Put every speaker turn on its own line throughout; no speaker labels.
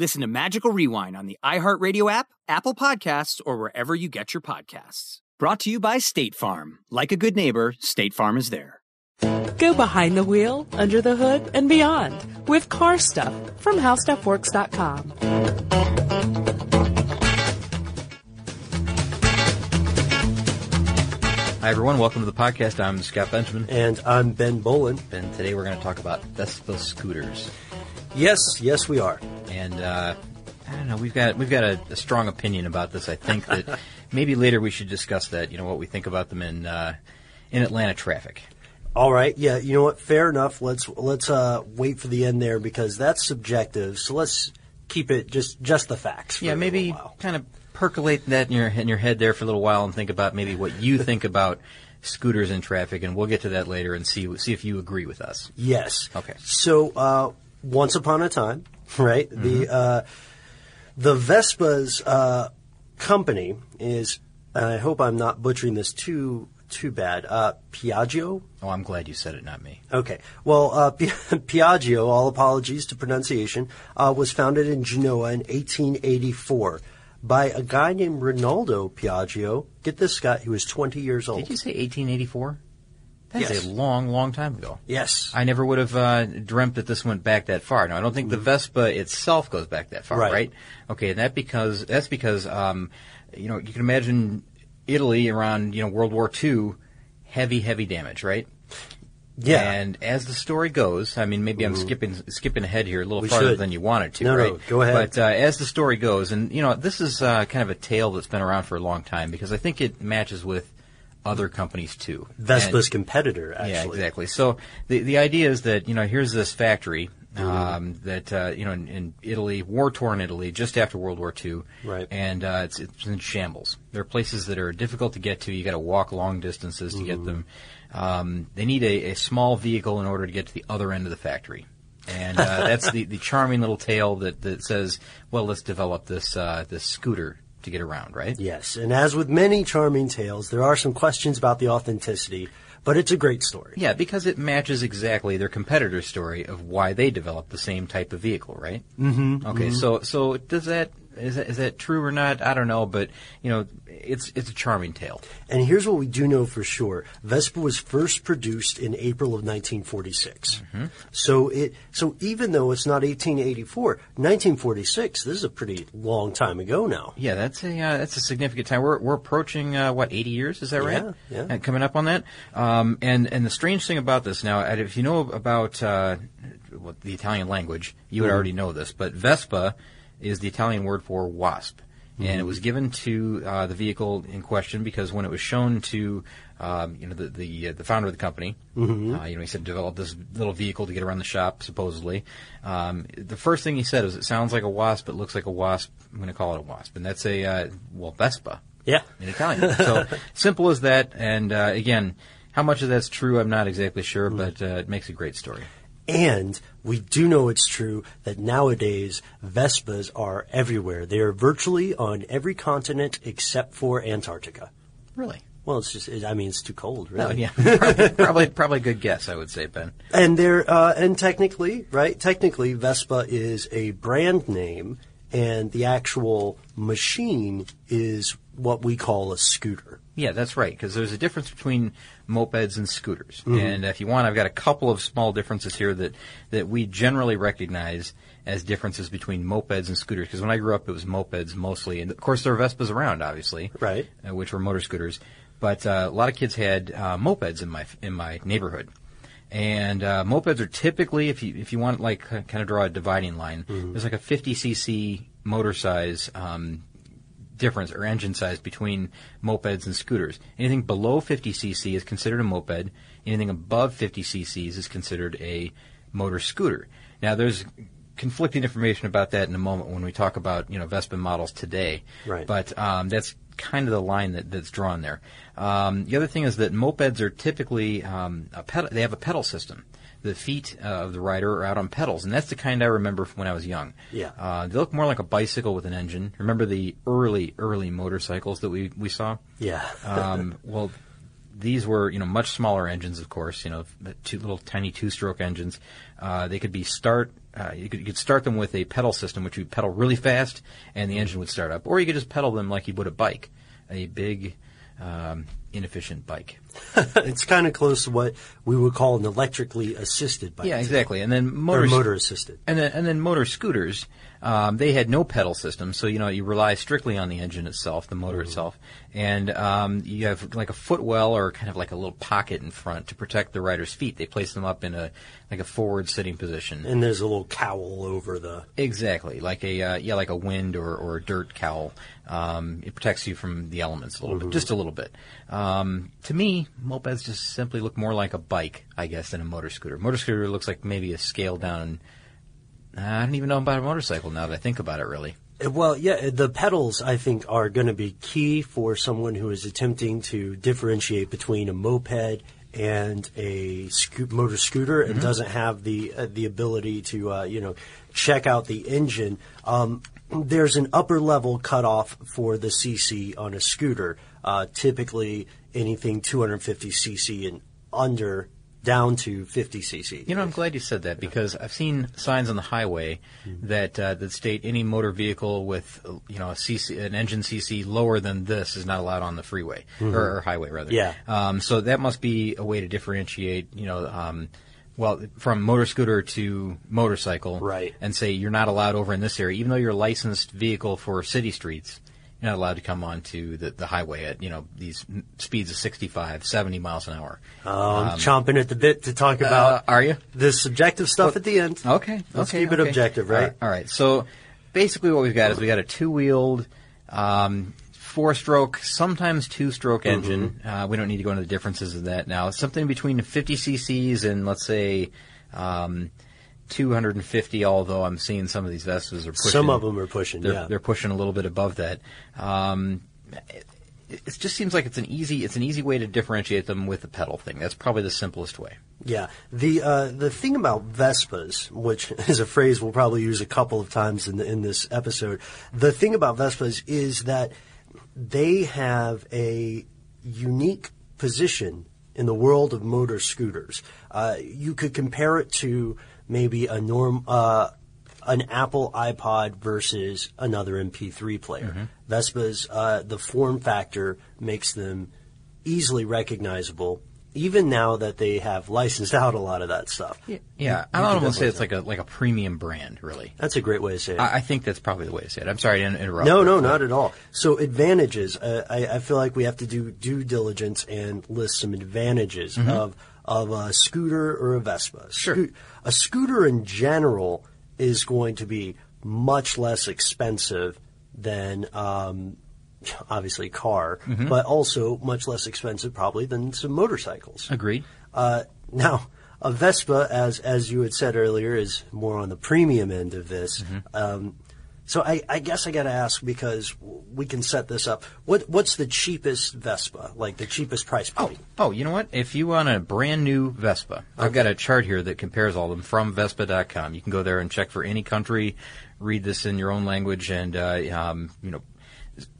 Listen to Magical Rewind on the iHeartRadio app, Apple Podcasts, or wherever you get your podcasts. Brought to you by State Farm. Like a good neighbor, State Farm is there.
Go behind the wheel, under the hood, and beyond with car stuff from howstuffworks.com.
Hi, everyone. Welcome to the podcast. I'm Scott Benjamin.
And I'm Ben Bowlin.
And today we're going to talk about Vespa scooters.
Yes, yes, we are.
And uh, I don't know. We've got we've got a, a strong opinion about this. I think that maybe later we should discuss that. You know what we think about them in uh, in Atlanta traffic.
All right. Yeah. You know what? Fair enough. Let's let's uh, wait for the end there because that's subjective. So let's keep it just just the facts.
yeah. Maybe kind of percolate that in your in your head there for a little while and think about maybe what you think about scooters in traffic, and we'll get to that later and see see if you agree with us.
Yes.
Okay.
So uh, once upon a time, right?
Mm-hmm.
The uh, the Vespa's uh, company is. And I hope I'm not butchering this too too bad. Uh, Piaggio.
Oh, I'm glad you said it, not me.
Okay. Well, uh, Pi- Piaggio, all apologies to pronunciation, uh, was founded in Genoa in 1884 by a guy named Rinaldo Piaggio. Get this, Scott. He was 20 years old.
Did you say 1884? That's
Yes.
a long, long time ago.
Yes.
I never would have uh, dreamt that this went back that far. Now, I don't think the Vespa itself goes back that far,
Right.
right? Okay, and that because that's because um, you know you can imagine Italy around you know World War II, heavy, heavy damage, right?
Yeah.
And as the story goes, I mean, maybe I'm skipping skipping ahead here a little
We
farther
should.
than you wanted to,
No, no,
right?
go ahead.
But uh, as the story goes, and you know, this is uh, kind of a tale that's been around for a long time because I think it matches with other companies too.
Vespa's
And-
competitor, actually.
yeah, exactly. So the the idea is that you know here's this factory um, that uh, you know in, in Italy, war torn Italy, just after World War II,
Right.
And uh, it's it's in shambles. There are places that are difficult to get to. You got to walk long distances to get them. Um, they need a, a small vehicle in order to get to the other end of the factory. And uh, that's the, the charming little tale that, that says, well, let's develop this uh, this scooter to get around, right?
Yes. And as with many charming tales, there are some questions about the authenticity, but it's a great story.
Yeah, because it matches exactly their competitor's story of why they developed the same type of vehicle, right?
Mm-hmm.
Okay, so so does that is that is that true or not? I don't know, but you know, it's it's a charming tale.
And here's what we do know for sure: Vespa was first produced in April of 1946.
Mm-hmm.
So it so even though it's not 1884, 1946, this is a pretty long time ago now.
Yeah, that's a uh, that's a significant time. We're we're approaching uh, what eighty years? Is that right?
Yeah, yeah.
Uh, coming up on that. Um, and and the strange thing about this now, if you know about uh, what the Italian language, you would
Mhm.
already know this. But Vespa is the Italian word for wasp. And it
Mhm.
was given to uh, the vehicle in question because when it was shown to, um, you know, the the, uh, the founder of the company,
Mhm.
uh, you know, he said develop this little vehicle to get around the shop. Supposedly, um, the first thing he said was, "It sounds like a wasp. It looks like a wasp. I'm going to call it a wasp." And that's a uh, well Vespa.
Yeah.
in Italian. so simple as that. And uh, again, how much of that's true, I'm not exactly sure, but uh, it makes a great story.
And we do know it's true that nowadays Vespas are everywhere. They are virtually on every continent except for Antarctica.
Really?
Well, it's just, I mean, it's too cold,
Oh,
really.
yeah, probably, probably probably a good guess. I would say, Ben.
And there, uh, and technically, right? Technically, Vespa is a brand name, and the actual machine is what we call a scooter.
Yeah, that's right. Because there's a difference between mopeds and scooters, and if you want, I've got a couple of small differences here that that we generally recognize as differences between mopeds and scooters. Because when I grew up, it was mopeds mostly, and of course there were Vespas around, obviously,
Right.
uh, which were motor scooters. But uh, a lot of kids had uh, mopeds in my in my neighborhood. And uh, mopeds are typically, if you if you want like kind of draw a dividing line, there's like a 50 cc motor size um, difference or engine size between mopeds and scooters. Anything below 50 cc is considered a moped. Anything above 50 cc's is considered a motor scooter. Now, there's conflicting information about that in a moment when we talk about you know Vespa models today.
Right.
But um, that's kind of the line that, that's drawn there. Um, the other thing is that mopeds are typically um, a pedal, they have a pedal system. The feet uh, of the rider are out on pedals, and that's the kind I remember from when I was young.
Yeah.
Uh, they look more like a bicycle with an engine. Remember the early, early motorcycles that we, we saw?
Yeah.
Um, well, these were you know much smaller engines, of course. You know, two little tiny two-stroke engines. Uh, they could be start. Uh, you, could, you could start them with a pedal system, which you pedal really fast, and the engine would start up. Or you could just pedal them like you would a bike, a big, um, inefficient bike.
it's kind of close to what we would call an electrically assisted bike.
Yeah, exactly. And then motor
motor assisted.
And then, and then motor scooters, um, they had no pedal system, so you know you rely strictly on the engine itself, the motor itself, and um, you have like a footwell or kind of like a little pocket in front to protect the rider's feet. They place them up in a like a forward sitting position.
And there's a little cowl over the.
Exactly, like a uh, yeah, like a wind or, or a dirt cowl. Um, it protects you from the elements a little bit, just a little bit. Um, to me, mopeds just simply look more like a bike, I guess, than a motor scooter. Motor scooter looks like maybe a scaled down. I don't even know about a motorcycle now that I think about it. Really,
Uh, Well, yeah, the pedals I think are going to be key for someone who is attempting to differentiate between a moped and a sco- motor scooter and doesn't have the uh, the ability to uh, you know check out the engine. Um, there's an upper level cutoff for the CC on a scooter. Uh, typically, anything 250 cc and under, down to 50 cc.
you know, I'm glad you said that because I've seen signs on the highway that uh, that state any motor vehicle with you know a CC, an engine CC lower than this is not allowed on the freeway or, or highway rather.
Yeah.
Um, so that must be a way to differentiate. You know. Um, well, from motor scooter to motorcycle,
Right.
And say you're not allowed over in this area, even though you're a licensed vehicle for city streets. You're not allowed to come onto the, the highway at you know these speeds of 65, 70 miles an hour.
Oh, I'm chomping at the bit to talk about
Uh, are you?
the subjective stuff at the end.
Okay.
Let's
okay,
keep it
okay.
objective, right?
All right. So basically, what we've got is we got a two-wheeled, um, four-stroke, sometimes two-stroke
Mm-hmm.
engine. Uh, we don't need to go into the differences of that now. It's something between 50 cc's and let's say. Um, 250, although I'm seeing some of these Vespas are pushing.
Some of them are pushing,
They're,
yeah.
they're pushing a little bit above that. Um, it, it just seems like it's an easy it's an easy way to differentiate them with the pedal thing. That's probably the simplest way.
Yeah. The uh, the thing about Vespas, which is a phrase we'll probably use a couple of times in the, in this episode, the thing about Vespas is that they have a unique position in the world of motor scooters. Uh, you could compare it to maybe a norm. Uh, an Apple iPod versus another MP3 player. Vespas, uh, the form factor makes them easily recognizable, even now that they have licensed out a lot of that stuff.
Yeah,
You-
I don't want to say it's like a like a premium brand, really.
That's a great way to say it.
I, I think that's probably the way to say it. I'm sorry to interrupt.
no, no, not at all. So advantages. Uh, I, I feel like we have to do due diligence and list some advantages of of a scooter or a Vespa.
Sure.
A scooter in general is going to be much less expensive than um, obviously a car,
Mm-hmm.
but also much less expensive probably than some motorcycles.
Agreed.
Uh, now, a Vespa, as as you had said earlier, is more on the premium end of this.
Mm-hmm.
Um, so I, I guess I got to ask because we can set this up. What what's the cheapest Vespa? Like the cheapest price
Oh,
point?
oh, you know what? If you want a brand new Vespa, I've got a chart here that compares all of them from Vespa.com. You can go there and check for any country, read this in your own language, and uh, um, you know,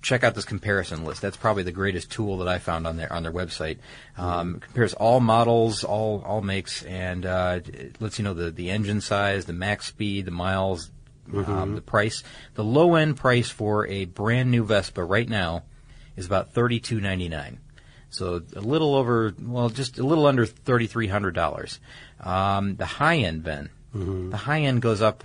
check out this comparison list. That's probably the greatest tool that I found on their on their website. Um, compares all models, all all makes, and uh, it lets you know the the engine size, the max speed, the miles, um, the price. The low end price for a brand new Vespa right now is about thirty two ninety nine. So a little over, well, just a little under thirty three hundred dollars. Um, the high end, Ben, the high end goes up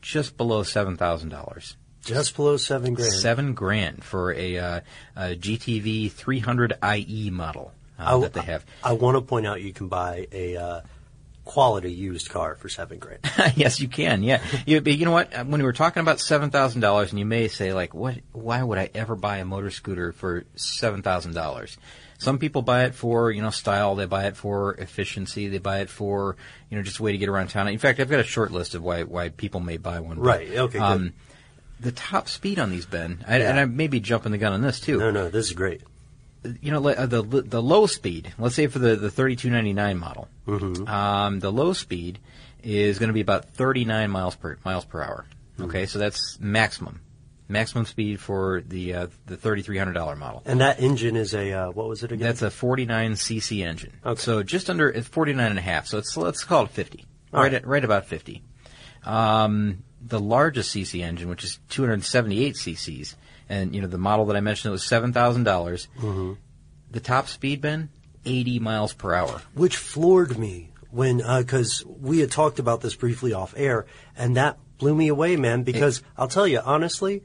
just below seven thousand dollars.
Just below seven grand.
Seven grand for a, uh, a GTV 300 IE model uh,
I,
that they have.
I want to point out you can buy a uh, quality used car for seven grand.
yes, you can. Yeah, you, but you know what? When we were talking about seven thousand dollars, and you may say like, "What? Why would I ever buy a motor scooter for seven thousand dollars?" Some people buy it for you know style. They buy it for efficiency. They buy it for you know just a way to get around town. In fact, I've got a short list of why why people may buy one. But,
Right, okay, good.
Um, the top speed on these, Ben, I,
Yeah.
and I may be jumping the gun on this too.
no, no, this is great.
You know, uh, the the low speed. Let's say for the the thirty two ninety nine model, um, the low speed is going to be about thirty nine miles per miles per hour. Okay, so that's maximum maximum speed for the uh, the thirty three hundred dollar model.
And that engine is a uh, what was it again?
That's a forty nine cc engine.
Okay.
So just under it's forty nine and a half. So it's let's call it fifty.
All
right,
right.
at, right about fifty. Um, the largest cc engine, which is two hundred seventy eight cc's, and you know the model that I mentioned that was seven dollars.
Mm-hmm.
The top speed, Ben, eighty miles per hour.
which floored me when because we had talked about this briefly off air, and that blew me away, man. Because I'll tell you honestly,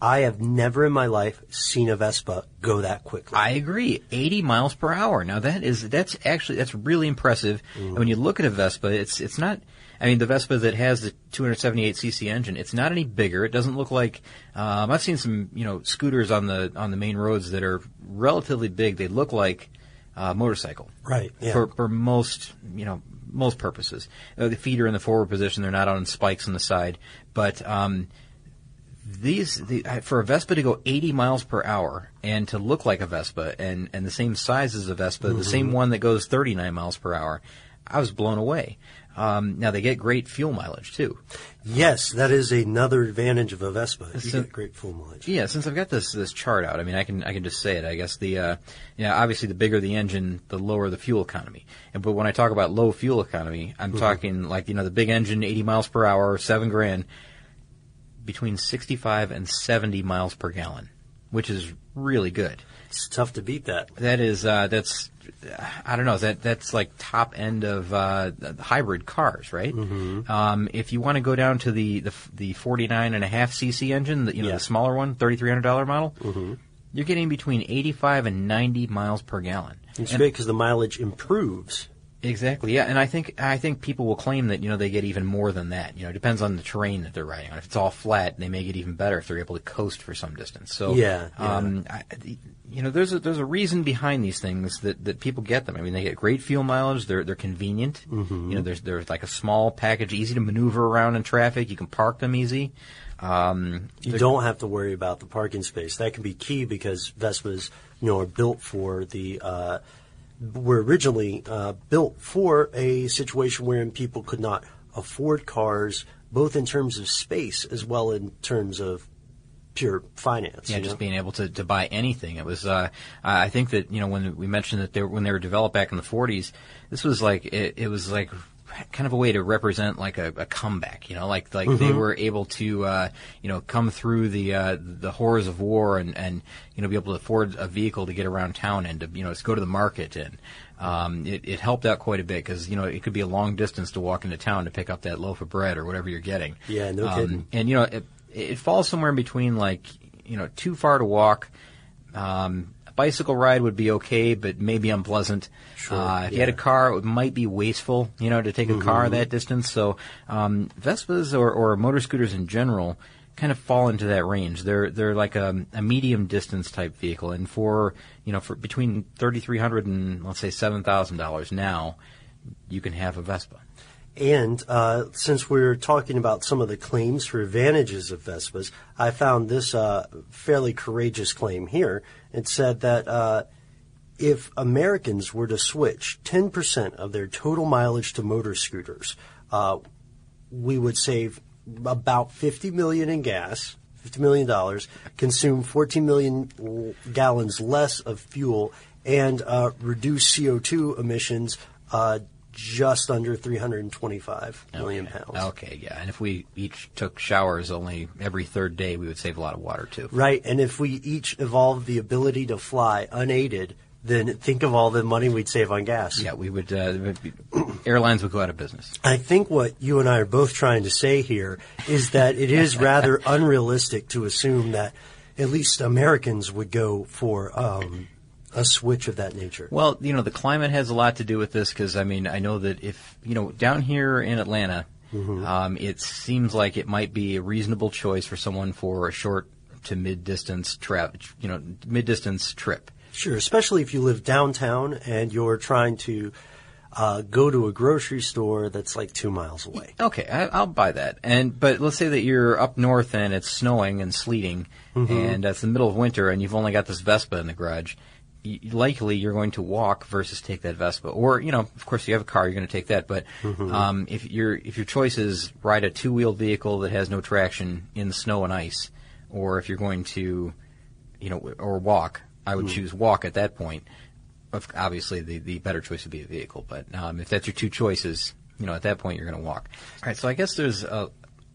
I have never in my life seen a Vespa go that quickly.
I agree. 80 miles per hour. Now that is that's actually that's really impressive. And when you look at a Vespa, it's it's not. I mean, the Vespa that has the 278 cc engine, it's not any bigger. It doesn't look like. Um, I've seen some you know scooters on the on the main roads that are relatively big. They look like uh, motorcycle.
Right, yeah.
For for most you know most purposes. Uh, the feet are in the forward position. They're not on spikes on the side. But um, these the, for a Vespa to go 80 miles per hour and to look like a Vespa and and the same size as a Vespa, the
Mm-hmm.
same one that goes 39 miles per hour, I was blown away. Um, now they get great fuel mileage too.
yes, that is another advantage of a Vespa. You
So-
get great fuel mileage.
Yeah, since I've got this this chart out, I mean, I can I can just say it. I guess the uh, yeah, obviously the bigger the engine, the lower the fuel economy. And but when I talk about low fuel economy, I'm talking like you know the big engine, 80 miles per hour, seven grand, between 65 and 70 miles per gallon, which is really good.
It's tough to beat that.
That is uh, that's I don't know that that's like top end of uh, hybrid cars, right?
Mm-hmm.
Um, if you want to go down to the the, the 49 and a half cc engine, the, you know
Yeah.
the smaller one, thirty three hundred dollar model,
Mm-hmm.
you're getting between 85 and 90 miles per gallon.
It's
And-
great because the mileage improves.
Exactly. Yeah, and I think I think people will claim that you know they get even more than that. You know, it depends on the terrain that they're riding on. If it's all flat, they may get even better if they're able to coast for some distance. So
Yeah, yeah.
um, I, you know, there's a there's a reason behind these things that, that people get them. I mean, they get great fuel mileage. They're they're convenient.
Mm-hmm.
You know, there's there's like a small package, easy to maneuver around in traffic. You can park them easy. Um,
You don't have to worry about the parking space. That can be key because Vespas, you know, are built for the. Uh, were originally uh, built for a situation wherein people could not afford cars, both in terms of space as well in terms of pure finance.
Yeah, just
know?
being able to, to buy anything. It was. Uh, I think that you know when we mentioned that they were, when they were developed back in the 40s, this was like it, it was like kind of a way to represent like a, a comeback. You know, like like they were able to uh, you know come through the uh, the horrors of war and and you know be able to afford a vehicle to get around town and to you know go to the market and. Um, it, it helped out quite a bit because you know it could be a long distance to walk into town to pick up that loaf of bread or whatever you're getting.
Yeah, no
Um,
kidding.
and you know, it, it falls somewhere in between, like you know, too far to walk. Um, bicycle ride would be okay, but maybe unpleasant.
Sure,
uh, if you had a car, it might be wasteful, you know, to take a car that distance. So um, Vespas or, or motor scooters in general kind of fall into that range. They're they're like a, a medium distance type vehicle, and for you know, for between thirty three hundred and let's say seven thousand dollars now, you can have a Vespa.
And uh, since we're talking about some of the claims for advantages of Vespas, I found this uh, fairly courageous claim here. It said that uh, if Americans were to switch 10% of their total mileage to motor scooters, uh, we would save about 50 million in gas, 50 million dollars, consume 14 million gallons less of fuel, and uh, reduce CO2 emissions uh, just under 325 million pounds.
Okay, yeah. And if we each took showers only every third day, we would save a lot of water too.
Right, and if we each evolved the ability to fly unaided, then think of all the money we'd save on gas.
Yeah, we would. Uh, airlines would go out of business.
I think what you and I are both trying to say here is that it is rather unrealistic to assume that at least Americans would go for um, a switch of that nature.
Well, you know, the climate has a lot to do with this because I mean, I know that if you know down here in Atlanta, um, it seems like it might be a reasonable choice for someone for a short to mid distance trip. You know, mid distance trip.
Sure, especially if you live downtown and you're trying to uh, go to a grocery store that's like two miles away.
Okay, I, I'll buy that. And but let's say that you're up north and it's snowing and sleeting, and it's the middle of winter, and you've only got this Vespa in the garage. Y- likely, you're going to walk versus take that Vespa, or you know, of course, you have a car, you're going to take that. But um, if your if your choice is ride a two wheeled vehicle that has no traction in the snow and ice, or if you're going to, you know, or walk, I would choose walk at that point. Obviously, the, the better choice would be a vehicle, but um, if that's your two choices, you know, at that point you're going to walk. All right, so I guess there's a,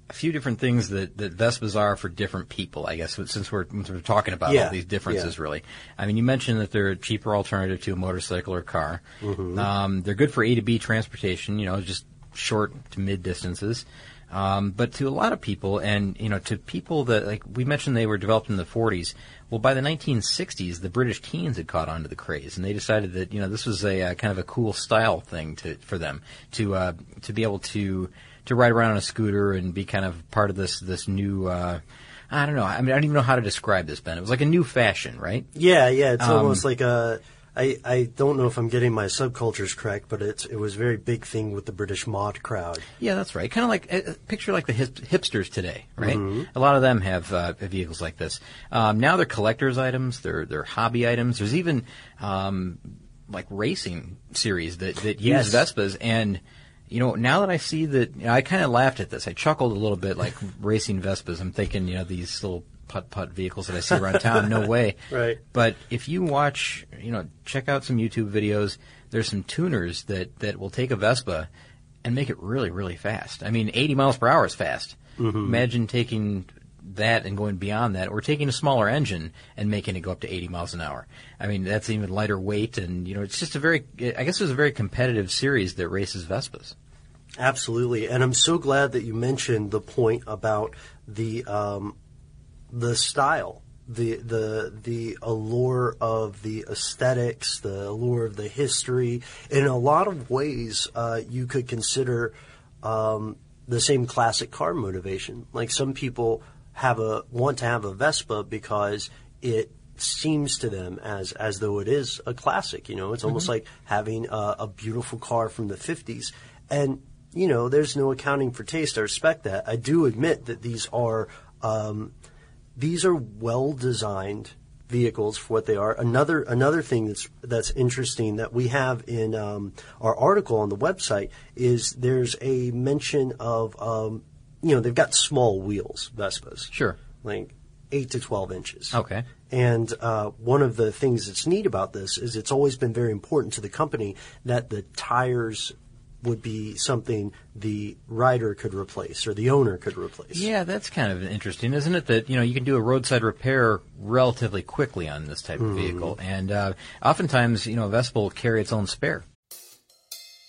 a few different things that, that Vespas are for different people. I guess since we're, since we're talking about
Yeah,
all these differences,
yeah.
really. I mean, you mentioned that they're a cheaper alternative to a motorcycle or car.
Mm-hmm.
Um, they're good for A to B transportation. You know, just short to mid distances. Um, but to a lot of people, and you know, to people that like we mentioned, they were developed in the 40s. Well, by the 1960s, the British teens had caught on to the craze, and they decided that you know this was a uh, kind of a cool style thing to for them to uh, to be able to to ride around on a scooter and be kind of part of this this new. Uh, I don't know. I mean, I don't even know how to describe this, Ben. It was like a new fashion, right?
Yeah, yeah, it's
Um,
almost like a. I, I don't know if I'm getting my subcultures correct, but it's it was a very big thing with the British mod crowd.
Yeah, that's right. Kind of like uh, picture like the hip, hipsters today, right? A lot of them have uh, vehicles like this. Um, now they're collectors' items. They're they're hobby items. There's even um, like racing series that that use
Yes.
Vespas. And you know, now that I see that, you know, I kind of laughed at this. I chuckled a little bit, like racing Vespas. I'm thinking, you know, these little putt putt vehicles that I see around town. No way.
Right.
But if you watch, you know, check out some YouTube videos. There's some tuners that that will take a Vespa and make it really, really fast. I mean, 80 miles per hour is fast. Mm-hmm. Imagine taking that and going beyond that, or taking a smaller engine and making it go up to 80 miles an hour. I mean, that's even lighter weight, and you know, it's just a very, I guess, it's a very competitive series that races Vespas.
Absolutely, and I'm so glad that you mentioned the point about the um, the style, the the the allure of the aesthetics, the allure of the history. In a lot of ways, uh, you could consider um, the same classic car motivation. Like some people have a want to have a Vespa because it seems to them as as though it is a classic. You know, it's almost like having a, a beautiful car from the '50s, and you know, there's no accounting for taste. I respect that. I do admit that these are um, these are well designed vehicles for what they are. Another another thing that's that's interesting that we have in um, our article on the website is there's a mention of um, you know they've got small wheels Vespas,
Sure.
like eight to twelve inches.
Okay.
And uh, one of the things that's neat about this is it's always been very important to the company that the tires would be something the rider could replace or the owner could replace.
Yeah, that's kind of interesting, isn't it? That you know you can do a roadside repair relatively quickly on this type of vehicle, and uh, oftentimes you know a Vespa will carry its own spare.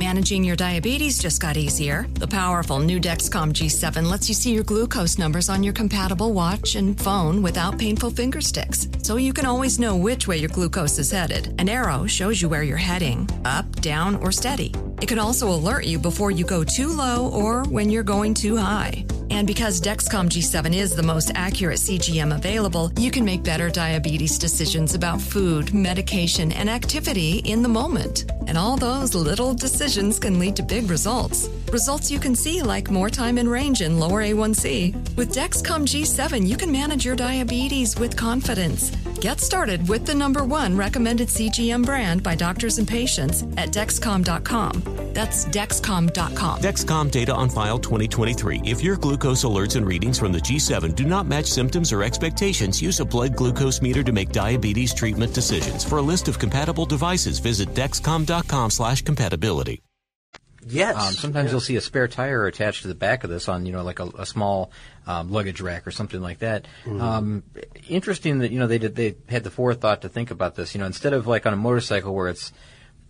Managing your diabetes just got easier. The powerful new Dexcom G7 lets you see your glucose numbers on your compatible watch and phone without painful finger sticks, so you can always know which way your glucose is headed. An arrow shows you where you're heading up, down, or steady. It can also alert you before you go too low or when you're going too high. And because Dexcom G7 is the most accurate CGM available, you can make better diabetes decisions about food, medication, and activity in the moment. And all those little decisions can lead to big results. Results you can see like more time in range and lower A1C. With Dexcom G7, you can manage your diabetes with confidence. Get started with the number one recommended CGM brand by doctors and patients at Dexcom.com. That's Dexcom.com.
Dexcom data on file 2023. If your glucose alerts and readings from the G7 do not match symptoms or expectations, use a blood glucose meter to make diabetes treatment decisions. For a list of compatible devices, visit dexcom.com slash compatibility.
Yes.
Um, sometimes you'll see a spare tire attached to the back of this on, you know, like a, a small um, luggage rack or something like that.
Mm-hmm.
Um, interesting that you know they did they had the forethought to think about this. You know, instead of like on a motorcycle where it's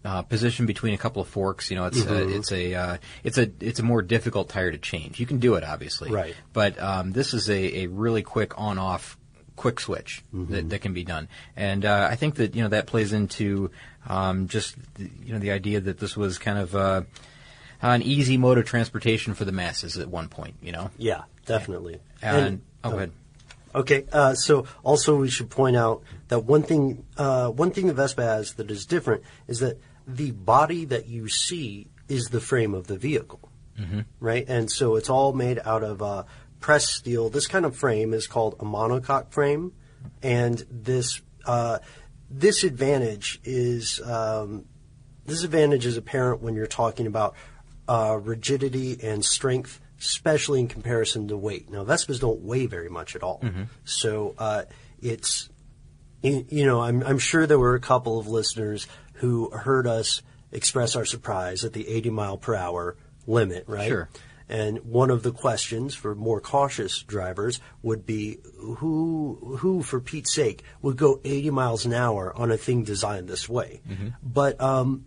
uh, positioned between a couple of forks, you know, it's
Mhm.
a, it's a uh, it's a it's a more difficult tire to change. You can do it obviously,
Right.
But um, this is a, a really quick on off quick switch
Mm-hmm.
that, that can be done, and uh, I think that you know that plays into um, just the, you know the idea that this was kind of uh, an easy mode of transportation for the masses at one point. You know,
Yeah, definitely.
and, oh, go ahead.
Okay, uh, so also we should point out that one thing, uh, one thing the Vespa has that is different is that the body that you see is the frame of the vehicle,
Mhm.
right? And so it's all made out of uh, pressed steel. This kind of frame is called a monocoque frame, and this uh, this advantage is um, this advantage is apparent when you're talking about uh, rigidity and strength, especially in comparison to weight. Now, Vespas don't weigh very much at all,
Mhm.
so uh, it's you know I'm, I'm sure there were a couple of listeners who heard us express our surprise at the 80 mile per hour limit, right?
Sure.
And one of the questions for more cautious drivers would be who, who, for Pete's sake, would go 80 miles an hour on a thing designed this way?
Mhm.
But um,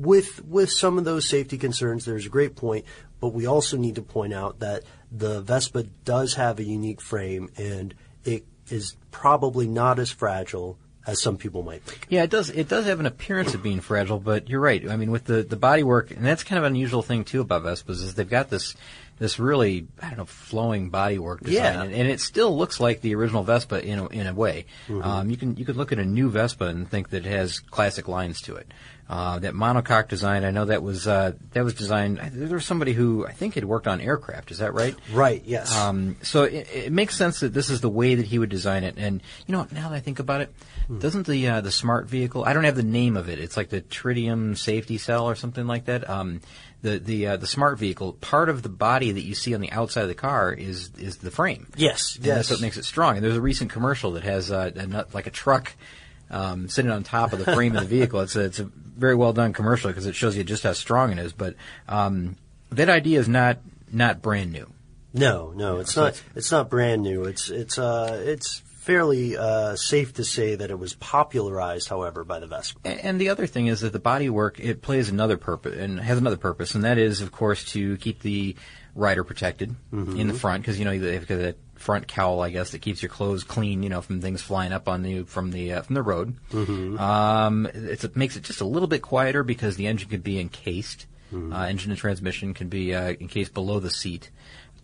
with with some of those safety concerns, there's a great point. But we also need to point out that the Vespa does have a unique frame, and it is probably not as fragile as some people might think.
Yeah, it does. It does have an appearance of being fragile, but you're right. I mean, with the the body work, and that's kind of an unusual thing too about Vespas is they've got this this really I don't know flowing bodywork design,
Yeah.
and, and it still looks like the original Vespa in a, in a way.
Mhm.
Um, you can you could look at a new Vespa and think that it has classic lines to it. Uh, that monocoque design, I know that was uh, that was designed. There was somebody who I think had worked on aircraft. Is that right?
Right. Yes.
Um, so it, it makes sense that this is the way that he would design it. And you know, now that I think about it, doesn't the uh, the smart vehicle? I don't have the name of it. It's like the Tridion safety cell or something like that. Um, the the uh, the smart vehicle part of the body that you see on the outside of the car is is the frame.
Yes,
And
yes.
That's what makes it strong. And there's a recent commercial that has uh, a, like a truck. Um, sitting on top of the frame of the vehicle. It's a, it's a very well done commercial because it shows you just how strong it is. But um, that idea is not not brand new.
No, no, it's
so
not. It's not brand new. It's it's uh it's fairly uh, safe to say that it was popularized, however, by the Vespa.
And the other thing is that the bodywork it plays another purpose and has another purpose, and that is, of course, to keep the rider protected in the front because you know they've got that front cowl, I guess, that keeps your clothes clean, you know, from things flying up on you from the uh, from the road.
Mhm.
Um, it's, it makes it just a little bit quieter because the engine could be encased. Uh, engine and transmission can be uh, encased below the seat.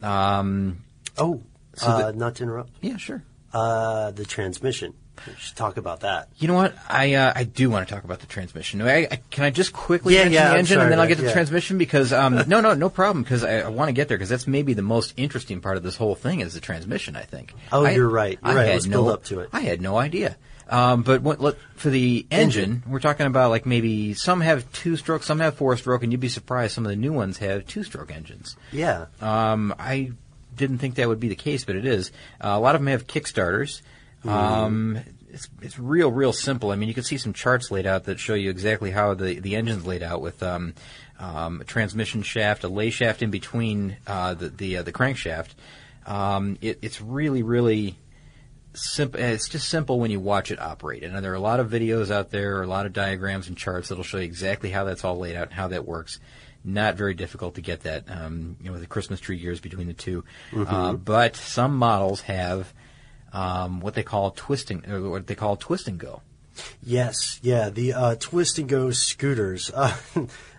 Um,
Oh,
so
uh,
that-
not to interrupt.
Yeah, sure.
Uh, the transmission We should talk about that.
You know what? I uh, I do want to talk about the transmission. I, I, can I just quickly
Yeah,
mention
yeah,
the engine
sorry,
and then I'll get to the transmission because um, no no no problem because I, I want to get there because that's maybe the most interesting part of this whole thing is the transmission. I think.
Oh,
I-
you're right. You're
I
right.
had
Let's
no,
build up to it.
I had no idea. Um, but what, look, for the engine, we're talking about like maybe some have two stroke, some have four stroke, and you'd be surprised some of the new ones have two stroke engines.
Yeah.
Um, I didn't think that would be the case, but it is. Uh, a lot of them have kickstarters. Um, it's it's real real simple. I mean, you can see some charts laid out that show you exactly how the the engine's laid out with um, um, a transmission shaft, a lay shaft in between uh, the the uh, the crankshaft. Um, it, it's really really simple. It's just simple when you watch it operate. And there are a lot of videos out there, a lot of diagrams and charts that'll show you exactly how that's all laid out and how that works. Not very difficult to get that, um, you know, with the Christmas tree gears between the 2 Uh, but some models have um, what they call twisting, or what they call twist and go.
Yes, yeah, the uh, twist and go scooters. Uh,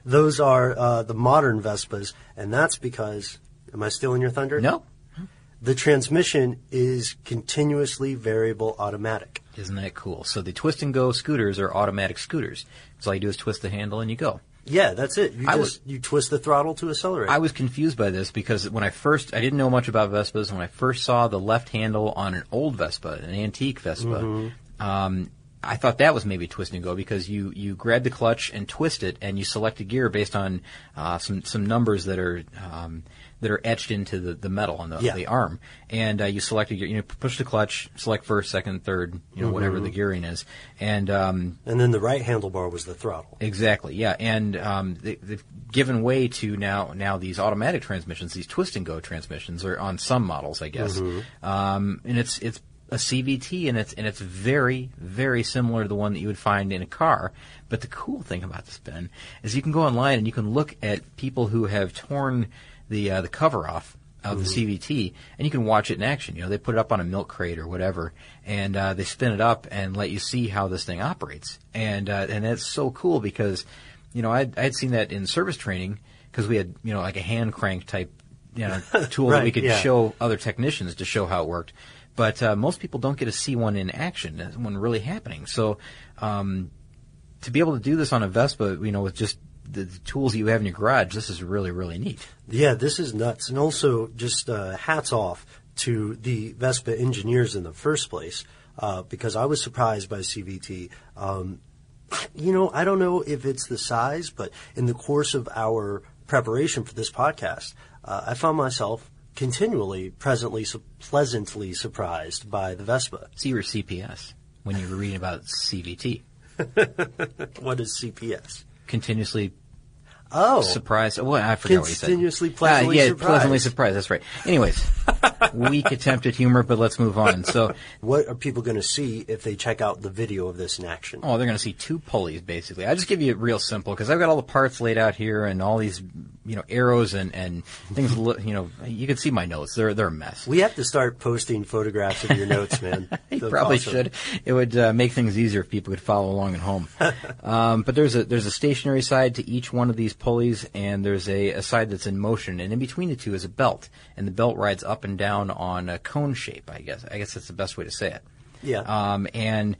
those are uh, the modern Vespas, and that's because. Am I stealing your thunder?
No,
The transmission is continuously variable automatic.
isn't that cool? So the twist and go scooters are automatic scooters. So all you do is twist the handle and you go.
Yeah, that's it. You
I
just you twist the throttle to accelerate.
I was confused by this because when I first, I didn't know much about Vespas. When I first saw the left handle on an old Vespa, an antique Vespa, um, I thought that was maybe twist and go because you, you grab the clutch and twist it and you select a gear based on uh, some some numbers that are um, that are etched into the, the metal on the,
Yeah.
the arm, and uh, you select a gear. You know, push the clutch, select first, second, third, you know, whatever the gearing is, and um,
and then the right handlebar was the throttle.
Exactly. Yeah, and um, they, they've given way to now now these automatic transmissions, these twist and go transmissions, are on some models, I guess. Um, and it's it's a CVT, and it's and it's very very similar to the one that you would find in a car. But the cool thing about this, Ben, is you can go online and you can look at people who have torn the uh, the cover off of the CVT, and you can watch it in action. You know, they put it up on a milk crate or whatever, and uh, they spin it up and let you see how this thing operates. And uh, and that's so cool because, you know, I'd, I'd seen that in service training because we had you know like a hand crank type, you know, tool that we could
yeah.
show other technicians to show how it worked. But uh, most people don't get to see one in action, uh, one really happening. So um, to be able to do this on a Vespa, you know, with just the, the tools you have in your garage, this is really really neat.
Yeah, this is nuts. And also, just uh, hats off to the Vespa engineers in the first place, uh, because I was surprised by CVT. Um, you know, I don't know if it's the size, but in the course of our preparation for this podcast, uh, I found myself continually, presently, su- pleasantly surprised by the Vespa.
See your CPS when you were reading about CVT.
What is CPS?
Continuously
Oh,
surprised. Well, I forgot what you said.
Continuously pleasantly
Uh, yeah,
surprised.
pleasantly surprised. That's right. Anyways, weak attempt at humor, but let's move on. So,
what are people going to see if they check out the video of this in action?
oh, they're going to see two pulleys basically. I just give you it real simple because I've got all the parts laid out here and all these, you know, arrows and and things. You know, you can see my notes. They're they're a mess.
We have to start posting photographs of your notes, man.
You
That's
probably
awesome.
should. It would uh, make things easier if people could follow along at home. um, but there's a there's a stationary side to each one of these pulleys, and there's a, a side that's in motion, and in between the two is a belt, and the belt rides up and down on a cone shape. I guess I guess that's the best way to say it.
Yeah.
Um, and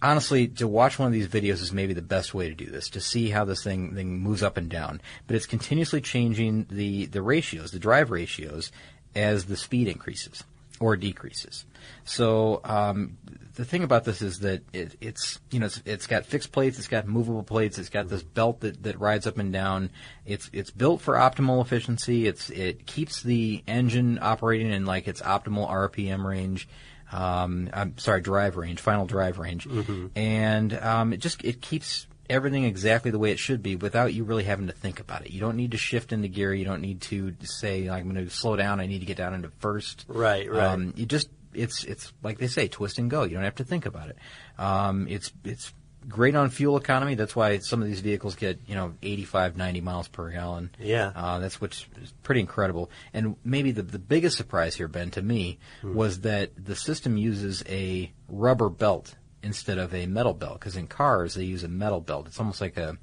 honestly, to watch one of these videos is maybe the best way to do this, to see how this thing, thing moves up and down. But it's continuously changing the, the ratios, the drive ratios, as the speed increases or decreases. So um, the thing about this is that it, it's you know it's, it's got fixed plates, it's got movable plates, it's got this belt that, that rides up and down. It's it's built for optimal efficiency. It's it keeps the engine operating in like its optimal RPM range um, I'm sorry, drive range, final drive range, and um, it just it keeps everything exactly the way it should be without you really having to think about it. You don't need to shift into gear. You don't need to say I'm going to slow down. I need to get down into first.
Right, right.
Um, you just it's it's like they say, twist and go. You don't have to think about it. Um, it's it's great on fuel economy. That's why some of these vehicles get you know 85, 90 miles per gallon.
Yeah.
Uh, that's what's pretty incredible. And maybe the, the biggest surprise here, Ben, to me, was that the system uses a rubber belt instead of a metal belt. Because in cars, they use a metal belt. It's almost like a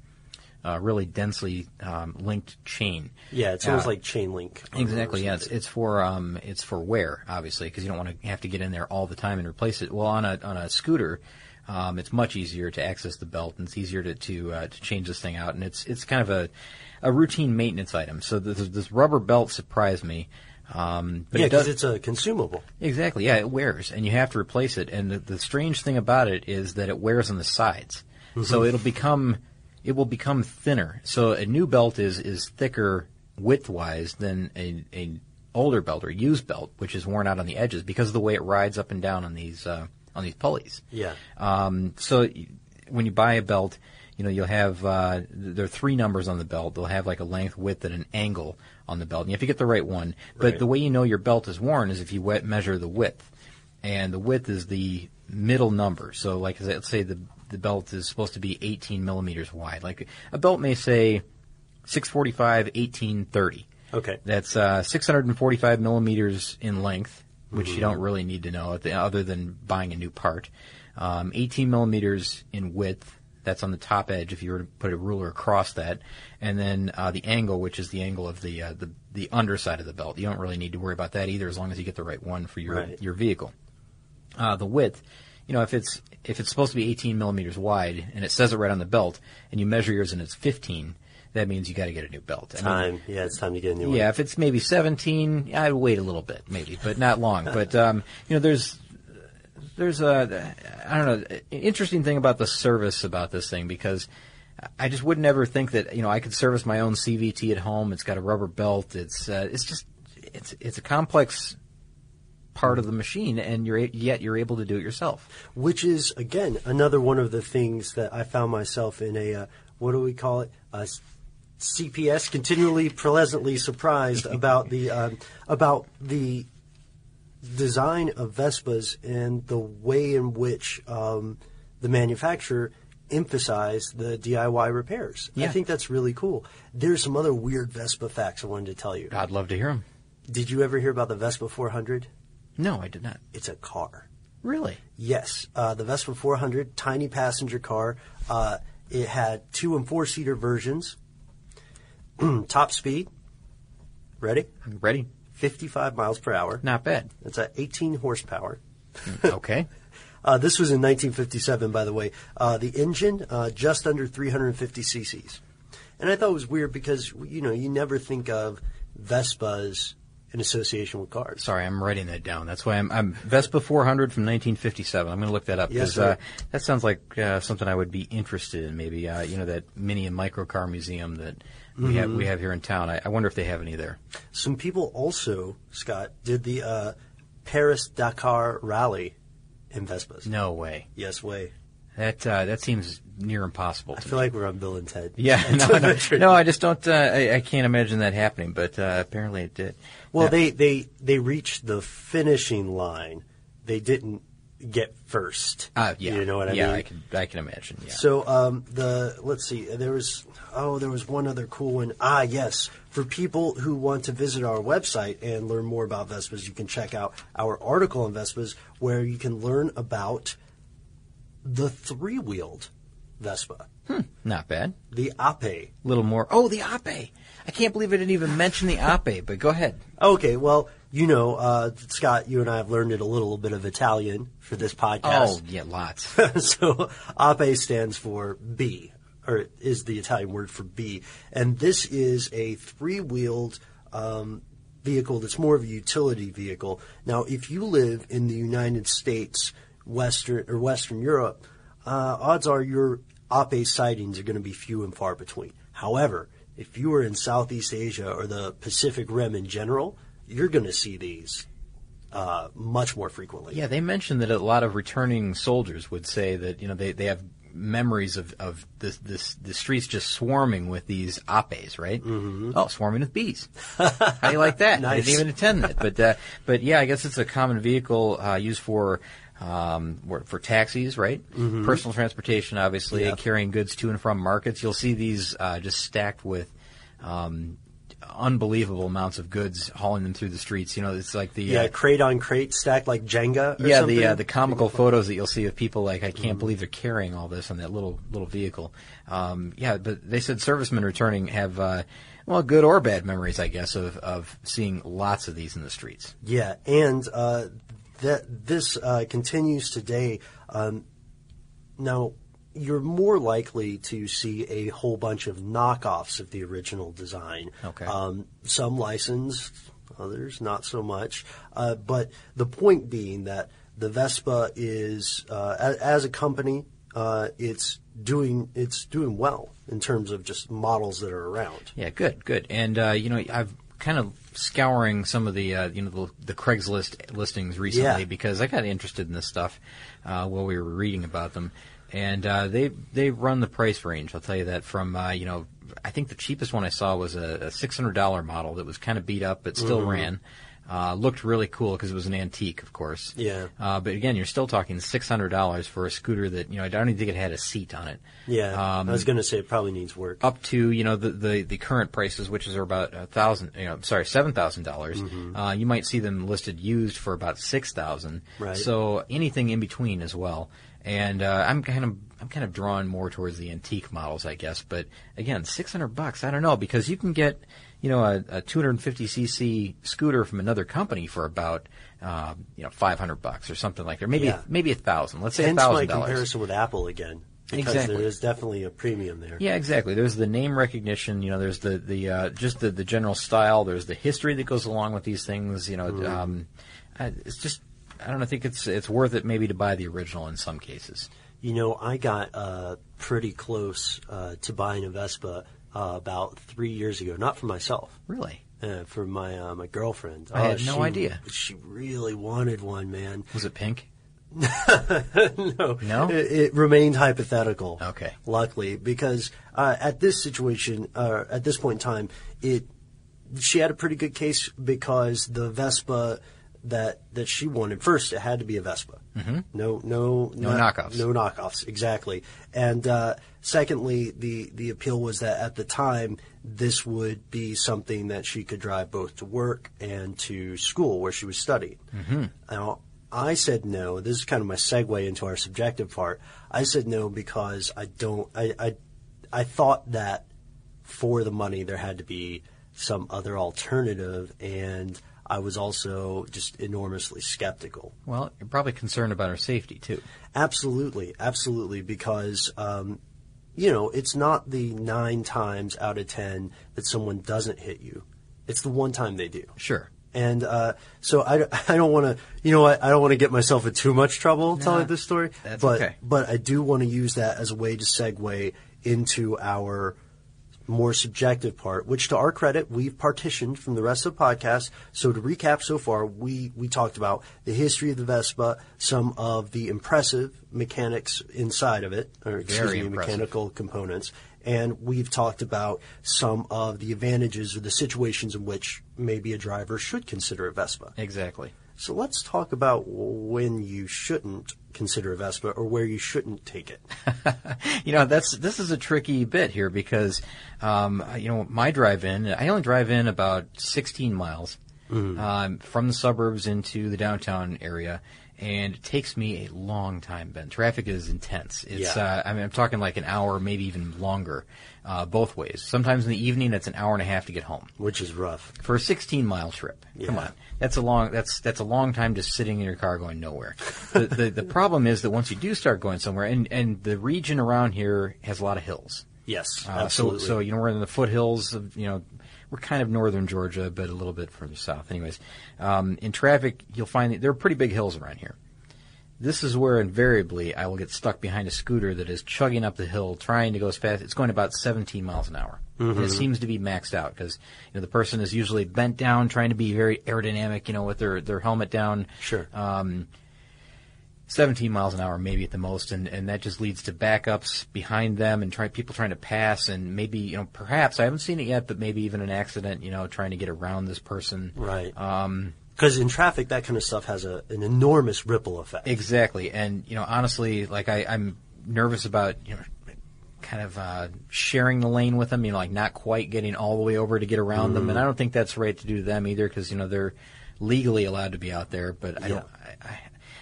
uh, really densely um, linked chain.
Yeah, it's almost
Uh,
like chain link.
Exactly. Yeah, it's it's for um it's for wear obviously because you don't want to have to get in there all the time and replace it. Well, on a on a scooter, um, it's much easier to access the belt and it's easier to to uh, to change this thing out and it's it's kind of a a routine maintenance item. So this, this rubber belt surprised me. Um, but
yeah,
it
because it's a consumable.
Exactly. Yeah, it wears, and you have to replace it. And the, the strange thing about it is that it wears on the sides, so
Mhm.
it'll become it will become thinner. So a new belt is is thicker width-wise than a, a older belt or used belt, which is worn out on the edges because of the way it rides up and down on these uh, on these pulleys.
Yeah.
Um, so when you buy a belt, you know you'll have uh, there are three numbers on the belt. They'll have like a length, width, and an angle on the belt. And you have to get the right one. But
Right.
the way you know your belt is worn is if you wet measure the width, and the width is the middle number. So like let's say the the belt is supposed to be 18 millimeters wide. Like a belt may say 645, 1830.
Okay.
That's uh, 645 millimeters in length, which you
Mhm.
don't really need to know other than buying a new part. Um, 18 millimeters in width. That's on the top edge if you were to put a ruler across that, and then uh, the angle, which is the angle of the, uh, the the underside of the belt. You don't really need to worry about that either, as long as you get the right one for your
Right.
your vehicle. Uh, the width, you know, if it's if it's supposed to be 18 millimeters wide and it says it right on the belt, and you measure yours and it's 15, that means you got to get a new belt. I mean,
Time. yeah, it's time to get a new one.
yeah, if it's maybe 17, I'd wait a little bit, maybe, but not long. but um, you know, there's there's a I don't know interesting thing about the service about this thing because I just would never think that you know I could service my own CVT at home. It's got a rubber belt. It's uh, it's just it's it's a complex part of the machine, and you're yet you're able to do it yourself.
Which is again another one of the things that I found myself in a uh, what do we call it? A CPS continually pleasantly surprised about the um, about the design of Vespas and the way in which um, the manufacturer emphasized the DIY repairs. I think that's really cool. There's some other weird Vespa facts I wanted to tell you.
I'd love to hear them.
Did you ever hear about the Vespa 400?
No, I did not.
It's a car.
Really?
Yes, uh, the Vespa 400, tiny passenger car. Uh, it had two and four seater versions. Top speed. Ready?
I'm Ready.
55 miles per hour.
Not bad.
It's at 18 horsepower.
okay.
Uh, this was in 1957, by the way. Uh, the engine, uh, just under 350 cc's. And I thought it was weird because, you know, you never think of Vespas in association with cars.
Sorry, I'm writing that down. That's why I'm, I'm Vespa 400 from 1957. I'm going to look that up because
sir.
uh, that sounds like uh, something I would be interested in. Maybe uh, you know that mini and micro car museum that we have
Mhm.
we have here in town. I, I wonder if they have any there.
Some people also, Scott, did the uh, Paris Dakar rally in Vespas.
No way.
Yes, way.
That uh, that seems near impossible.
I feel
me.
like we're on Bill and Ted.
Yeah, no, no, no. I just don't. Uh, I, I can't imagine that happening. But uh, apparently it did.
Well, they, they, they reached the finishing line. They didn't get first.
Uh, yeah,
You know what I
yeah,
mean?
I can I can imagine. Yeah.
So um, the let's see, there was oh there was one other cool one. Ah yes, for people who want to visit our website and learn more about Vespas, you can check out our article on Vespas, where you can learn about the three-wheeled Vespa, Hmm,
Not bad.
the Ape.
A little more. Oh, the Ape. I can't believe I didn't even mention the Ape. But go ahead.
Okay, well you know uh, Scott, you and I have learned it a little bit of Italian for this podcast.
Oh, yeah, lots.
so APE stands for bee, or is the Italian word for bee. And this is a three-wheeled um, vehicle that's more of a utility vehicle. Now, if you live in the United States, Western or Western Europe, uh, odds are your APE sightings are going to be few and far between. However, if you are in Southeast Asia or the Pacific Rim in general, you're going to see these uh, much more frequently.
Yeah, they mentioned that a lot of returning soldiers would say that you know they, they have memories of of this this the streets just swarming with these apes, right? Mm-hmm. Oh, swarming with bees. How do you like that? I
Nice.
didn't even attend that, but uh, but yeah, I guess it's a common vehicle uh, used for. Um, for taxis, right?
Mhm.
Personal transportation, obviously,
Yeah.
carrying goods to and from markets. You'll see these uh, just stacked with um, unbelievable amounts of goods hauling them through the streets. You know, it's like the
Yeah,
uh,
crate on crate stacked like Jenga. Or
yeah,
something.
the uh, the comical photos that you'll see of people like I can't believe they're carrying all this on that little little vehicle. Um, yeah, but they said servicemen returning have uh, well good or bad memories, I guess, of of seeing lots of these in the streets.
Yeah, and uh, that this uh, continues today. Um, now, you're more likely to see a whole bunch of knockoffs of the original design.
Okay.
Um, some licensed, others not so much. Uh, but the point being that the Vespa is, uh, a- as a company, uh, it's doing it's doing well in terms of just models that are around.
Yeah, good, good. And uh, you know, I've kind of scouring some of the uh, you know the, the Craigslist listings recently
Yeah.
because I got interested in this stuff uh, while we were reading about them, and uh, they they run the price range. I'll tell you that from uh, you know I think the cheapest one I saw was a, a six hundred dollar model that was kind of beat up but still
Mhm.
ran. Uh, looked really cool because it was an antique, of course.
Yeah.
Uh, but again, you're still talking six hundred dollars for a scooter that you know I don't even think it had a seat on it.
Yeah,
Um,
I was going to say it probably needs work.
up to you know the the, the current prices, which is about a thousand, you know, sorry, seven thousand dollars.
Mhm.
Uh, you might see them listed used for about six thousand.
Right.
So anything in between as well. And uh, I'm kind of I'm kind of drawn more towards the antique models, I guess. But again, six hundred bucks, I don't know, because you can get you know a, a 250 cc scooter from another company for about uh, you know 500 bucks or something like that, maybe
Yeah.
maybe a thousand. Let's say a thousand dollars.
comparison with Apple again, because
Exactly.
there is definitely a premium there.
Yeah, exactly. There's the name recognition. You know, there's the the uh, just the, the general style. There's the history that goes along with these things. You know,
Mhm.
um, it's just I don't know. I think it's it's worth it maybe to buy the original in some cases.
You know, I got uh, pretty close uh, to buying a Vespa uh, about three years ago. Not for myself.
Really?
Uh, for my uh, my girlfriend.
I had
Oh,
no
she-
idea.
She really wanted one, man.
Was it pink?
no,
No?
It, it remained hypothetical.
Okay.
luckily, because uh, at this situation, uh, at this point in time, it she had a pretty good case because the Vespa that that she wanted first, it had to be a Vespa.
Mhm.
No, no,
No knockoffs.
No knockoffs, exactly. And uh, secondly, the the appeal was that at the time this would be something that she could drive both to work and to school where she was studying.
Mm-hmm.
Now, I said no. This is kind of my segue into our subjective part. I said no because I don't. I I, I thought that for the money there had to be some other alternative, and I was also just enormously skeptical.
Well, you're probably concerned about her safety too.
Absolutely, absolutely, because um, you know it's not the nine times out of ten that someone doesn't hit you; it's the one time they do.
Sure.
And uh, so I, I don't want to, you know, what, I don't want to get myself in too much trouble telling this story.
that's
but
okay.
but I do want to use that as a way to segue into our more subjective part, which to our credit, we've partitioned from the rest of the podcast. So to recap so far, we, we talked about the history of the Vespa, some of the impressive mechanics inside of it, or excuse
Very
me,
impressive.
mechanical components. And we've talked about some of the advantages or the situations in which maybe a driver should consider a Vespa.
Exactly.
So let's talk about when you shouldn't consider a Vespa or where you shouldn't take it.
you know that's this is a tricky bit here because um, you know my drive-in I only drive in about 16 miles um, from the suburbs into the downtown area and it takes me a long time Ben traffic is intense it's
Yeah.
uh, I mean I'm talking like an hour maybe even longer uh, both ways sometimes in the evening it's an hour and a half to get home
Which is rough.
for a 16 mile trip. Come on, that's a long that's that's a long time just sitting in your car going nowhere. the, the the problem is that once you do start going somewhere, and and the region around here has a lot of hills.
Yes,
Uh,
absolutely.
So so you know we're in the foothills of you know we're kind of northern Georgia, but a little bit further south. Anyways, um, in traffic you'll find that there are pretty big hills around here. This is where invariably I will get stuck behind a scooter that is chugging up the hill, trying to go as fast. It's going about 17 miles an hour. And it seems to be maxed out because you know the person is usually bent down, trying to be very aerodynamic, you know, with their their helmet down.
Sure.
Um, 17 miles an hour, maybe at the most, and, and that just leads to backups behind them and try people trying to pass, and maybe you know perhaps I haven't seen it yet, but maybe even an accident, you know, trying to get around this person.
Right.
Um,
Because in traffic, that kind of stuff has a, an enormous ripple effect.
Exactly, and you know, honestly, like I, I'm nervous about you know kind of uh, sharing the lane with them, you know, like not quite getting all the way over to get around them. And I don't think that's right to do to them either, because you know they're legally allowed to be out there. But I don't. I, I,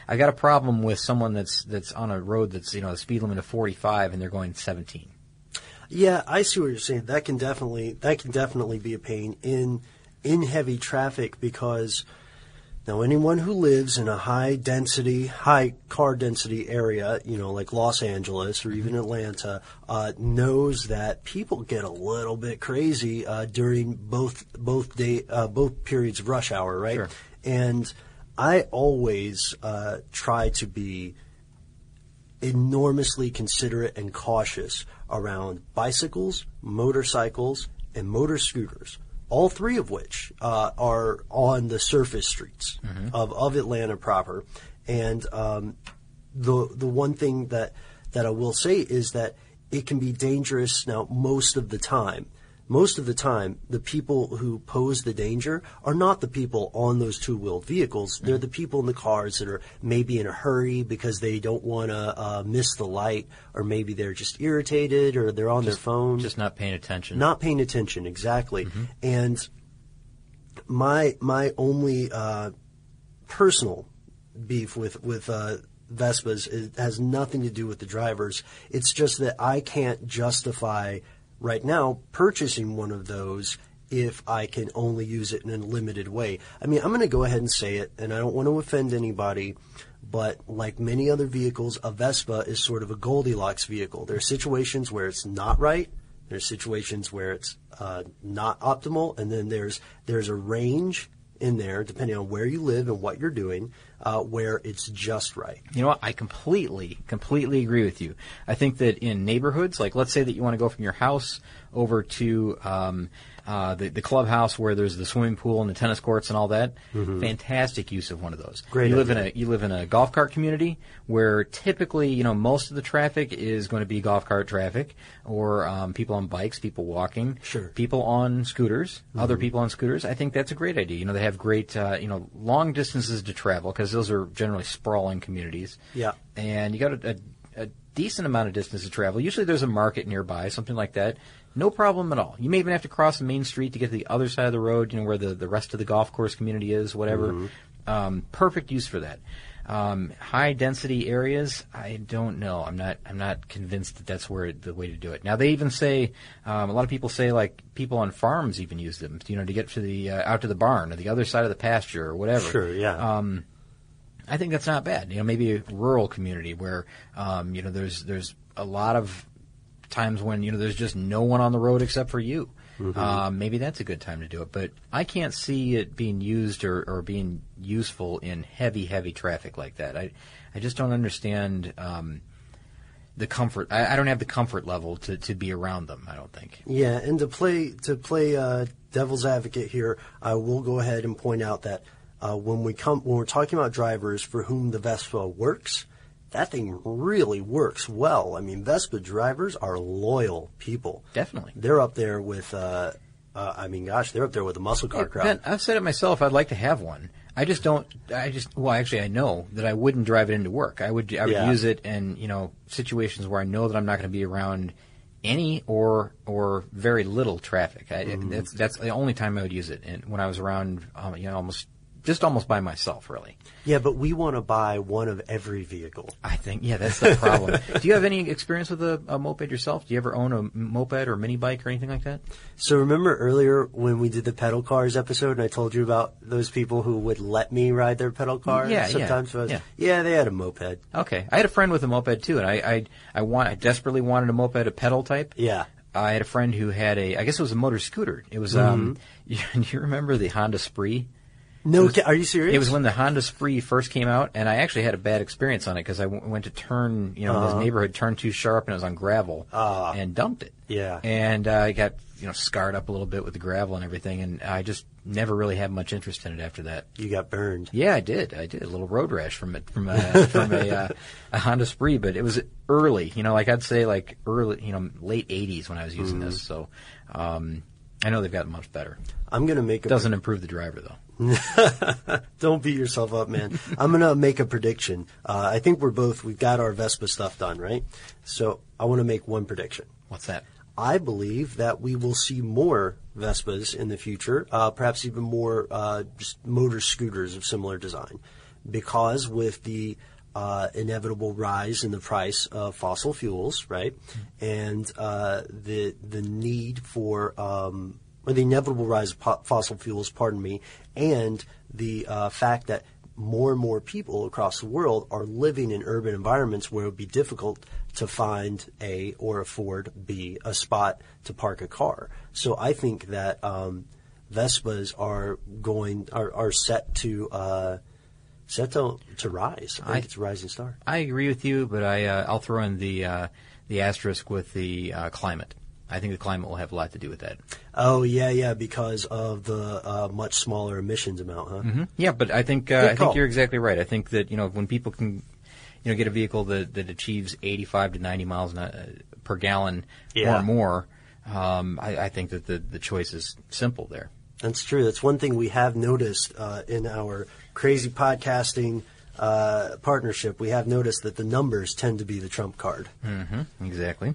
I got a problem with someone that's that's on a road that's you know the speed limit of 45 and they're going 17.
Yeah, I see what you're saying. That can definitely that can definitely be a pain in in heavy traffic because now anyone who lives in a high density, high car density area, you know, like Los Angeles or even Atlanta, uh, knows that people get a little bit crazy uh, during both both day uh, both periods of rush hour, right?
Sure.
And I always uh, try to be enormously considerate and cautious around bicycles, motorcycles, and motor scooters. All three of which uh, are on the surface streets of, of Atlanta proper. And um, the the one thing that that I will say is that it can be dangerous now most of the time. Most of the time, the people who pose the danger are not the people on those two wheeled vehicles. They're the people in the cars that are maybe in a hurry because they don't want to uh, miss the light, or maybe they're just irritated, or they're on their phone.
Just not paying attention.
Not paying attention, exactly. And my my only uh, personal beef with with uh, Vespas is, has nothing to do with the drivers. It's just that I can't justify right now purchasing one of those if I can only use it in a limited way. I mean, I'm going to go ahead and say it, and I don't want to offend anybody. But like many other vehicles, a Vespa is sort of a Goldilocks vehicle. There are situations where it's not right. There's situations where it's uh, not optimal, and then there's there's a range in there, depending on where you live and what you're doing, uh, where it's just right.
You know what? I completely, completely agree with you. I think that in neighborhoods, like let's say that you want to go from your house over to um, uh, the, the clubhouse where there's the swimming pool and the tennis courts and all that. Fantastic use of one of those.
Great
You live in a you live in a golf cart community where typically you know most of the traffic is going to be golf cart traffic or um, people on bikes, people walking,
Sure.
people on scooters, other people on scooters. I think that's a great idea. You know they have great uh, you know long distances to travel because those are generally sprawling communities
Yeah.
and you got a, a, a decent amount of distance to travel. Usually there's a market nearby, something like that. No problem at all. You may even have to cross the main street to get to the other side of the road, you know, where the, the rest of the golf course community is, whatever. Um, perfect use for that. Um, high density areas, I don't know. I'm not. I'm not convinced that that's where the way to do it. Now they even say um, a lot of people say like people on farms even use them, you know, to get to the uh, out to the barn or the other side of the pasture or whatever.
Sure, yeah.
Um, I think that's not bad. You know, maybe a rural community where um, you know there's there's a lot of times when you know there's just no one on the road except for you. Um, maybe that's a good time to do it. But I can't see it being used or, or being useful in heavy, heavy traffic like that. I I just don't understand um, the comfort. I, I don't have the comfort level to, to be around them. I don't think.
Yeah, and to play to play uh, devil's advocate here, I will go ahead and point out that uh, when we come when we're talking about drivers for whom the Vespa works, that thing really works well. I mean, Vespa drivers are loyal people.
Definitely.
they're up there with. Uh, uh, I mean, gosh, they're up there with the muscle car crowd.
Ben, I've said it myself. I'd like to have one. I just don't. I just. Well, actually, I know that I wouldn't drive it into work. I would. I would
Yeah.
use it in you know situations where I know that I'm not going to be around any or or very little traffic. I,
Mm-hmm.
That's that's the only time I would use it. And when I was around, um, you know, almost just almost by myself, really.
Yeah, but we want to buy one of every vehicle.
I think. Yeah, that's the problem. Do you have any experience with a, a moped yourself? Do you ever own a moped or mini bike or anything like that?
So remember earlier when we did the pedal cars episode, and I told you about those people who would let me ride their pedal car.
Yeah, yeah,
sometimes. I was-
yeah.
yeah, they had a moped.
Okay, I had a friend with a moped too, and I I I, want, I desperately wanted a moped, a pedal type.
Yeah.
I had a friend who had a, I guess it was a motor scooter. It was, um, you, you remember the Honda Spree?
No, ca- are you serious?
It was when the Honda Spree first came out, and I actually had a bad experience on it because I w- went to turn, you know,
Uh-huh.
this neighborhood turned too sharp and it was on gravel, and dumped it.
Ah. Yeah.
And uh, I got, you know, scarred up a little bit with the gravel and everything, and I just never really had much interest in it after that.
You got burned.
Yeah, I did. I did a little road rash from it from a from a, uh, a Honda Spree, but it was early. You know, like I'd say like early, you know, late '80s when I was using this. So, um, I know they've gotten much better.
I'm going to make a
Doesn't improve the driver though.
Don't beat yourself up, man. I'm gonna make a prediction. Uh, I think we're both we've got our Vespa stuff done, right? So I want to make one prediction.
What's that?
I believe that we will see more Vespas in the future, uh, perhaps even more uh, just motor scooters of similar design, because with the uh, inevitable rise in the price of fossil fuels, right, and uh, the the need for um, or the inevitable rise of po- fossil fuels, pardon me, and the uh, fact that more and more people across the world are living in urban environments where it would be difficult to find a or afford b a spot to park a car. So I think that um, Vespas are going are, are set to uh, set to, to rise. I think
I-
it's a rising star.
I agree with you, but I uh, I'll throw in the uh, the asterisk with the uh, climate. I think the climate will have a lot to do with that.
Oh yeah, yeah, because of the uh, much smaller emissions amount, huh?
hmm Yeah, but I think uh, I think you're exactly right. I think that you know when people can you know get a vehicle that, that achieves 85 to 90 miles uh, per gallon
Yeah.
or more, um, I, I think that the the choice is simple there.
That's true. That's one thing we have noticed uh, in our crazy podcasting uh, partnership. We have noticed that the numbers tend to be the trump card.
Mm-hmm. Exactly.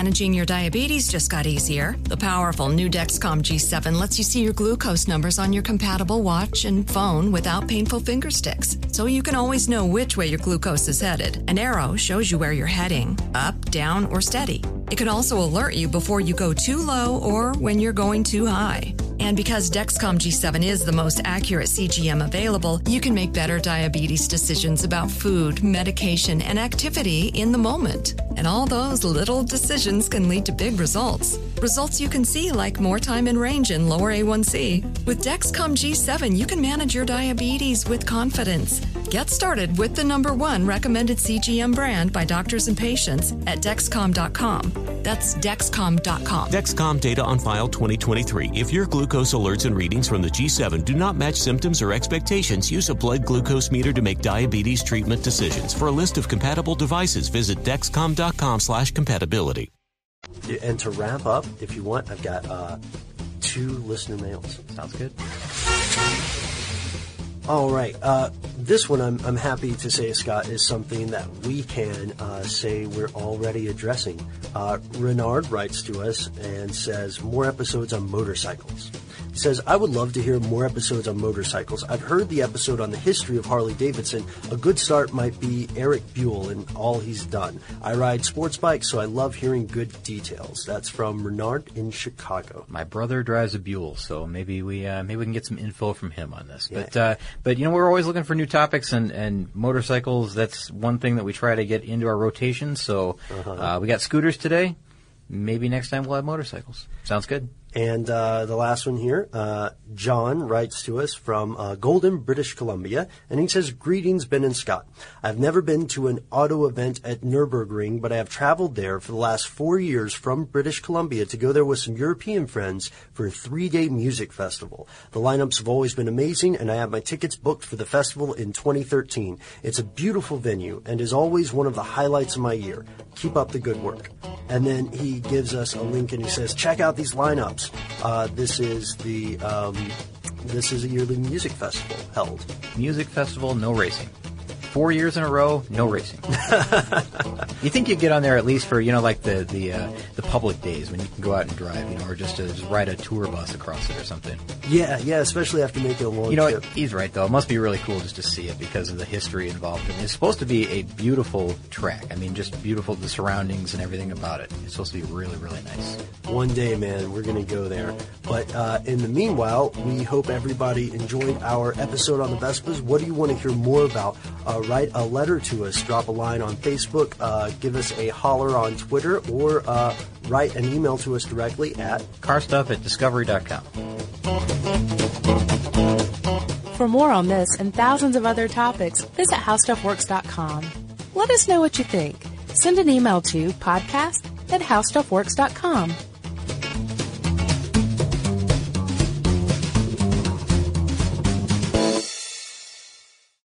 Managing your diabetes just got easier. The powerful new Dexcom G7 lets you see your glucose numbers on your compatible watch and phone without painful finger sticks, so you can always know which way your glucose is headed. An arrow shows you where you're heading up, down, or steady. It can also alert you before you go too low or when you're going too high. And because Dexcom G7 is the most accurate CGM available, you can make better diabetes decisions about food, medication, and activity in the moment. And all those little decisions can lead to big results. Results you can see like more time in range and lower A1C. With Dexcom G7, you can manage your diabetes with confidence. Get started with the number one recommended CGM brand by doctors and patients at Dexcom.com. That's Dexcom.com.
Dexcom data on file 2023. If your glucose alerts and readings from the G7 do not match symptoms or expectations, use a blood glucose meter to make diabetes treatment decisions. For a list of compatible devices, visit Dexcom.com slash compatibility.
And to wrap up, if you want, I've got uh, two listener mails.
Sounds good.
All right. Uh, this one, I'm, I'm happy to say, Scott, is something that we can uh, say we're already addressing. Uh, Renard writes to us and says, more episodes on motorcycles. He says, I would love to hear more episodes on motorcycles. I've heard the episode on the history of Harley Davidson. A good start might be Eric Buell and all he's done. I ride sports bikes, so I love hearing good details. That's from Renard in Chicago.
My brother drives a Buell, so maybe we uh, maybe we can get some info from him on this. But uh, but you know we're always looking for new topics and, and motorcycles. That's one thing that we try to get into our rotation. So uh we got scooters today. Maybe next time we'll have motorcycles. Sounds good.
And uh, the last one here, uh, John writes to us from uh, Golden, British Columbia, and he says, Greetings, Ben and Scott. I've never been to an auto event at Nürburgring, but I have traveled there for the last four years from British Columbia to go there with some European friends for a three-day music festival. The lineups have always been amazing, and I have my tickets booked for the festival in 2013. It's a beautiful venue and is always one of the highlights of my year. Keep up the good work. And then he gives us a link and he says, check out these lineups. Uh, this is the um, this is a yearly music festival held.
Music festival, no racing. Four years in a row, no racing. you think you'd get on there at least for you know like the the uh, the public days when you can go out and drive, you know, or just to just ride a tour bus across it or something.
Yeah, yeah, especially after making a long trip.
You know,
trip.
he's right though. It must be really cool just to see it because of the history involved. And it's supposed to be a beautiful track. I mean, just beautiful the surroundings and everything about it. It's supposed to be really, really nice.
One day, man, we're going to go there. But uh, in the meanwhile, we hope everybody enjoyed our episode on the Vespas. What do you want to hear more about? Uh, write a letter to us, drop a line on Facebook, uh, give us a holler on Twitter, or uh, write an email to us directly at
Carstuff at discovery.com.
For more on this and thousands of other topics, visit howstuffworks.com. Let us know what you think. Send an email to podcast at howstuffworks.com.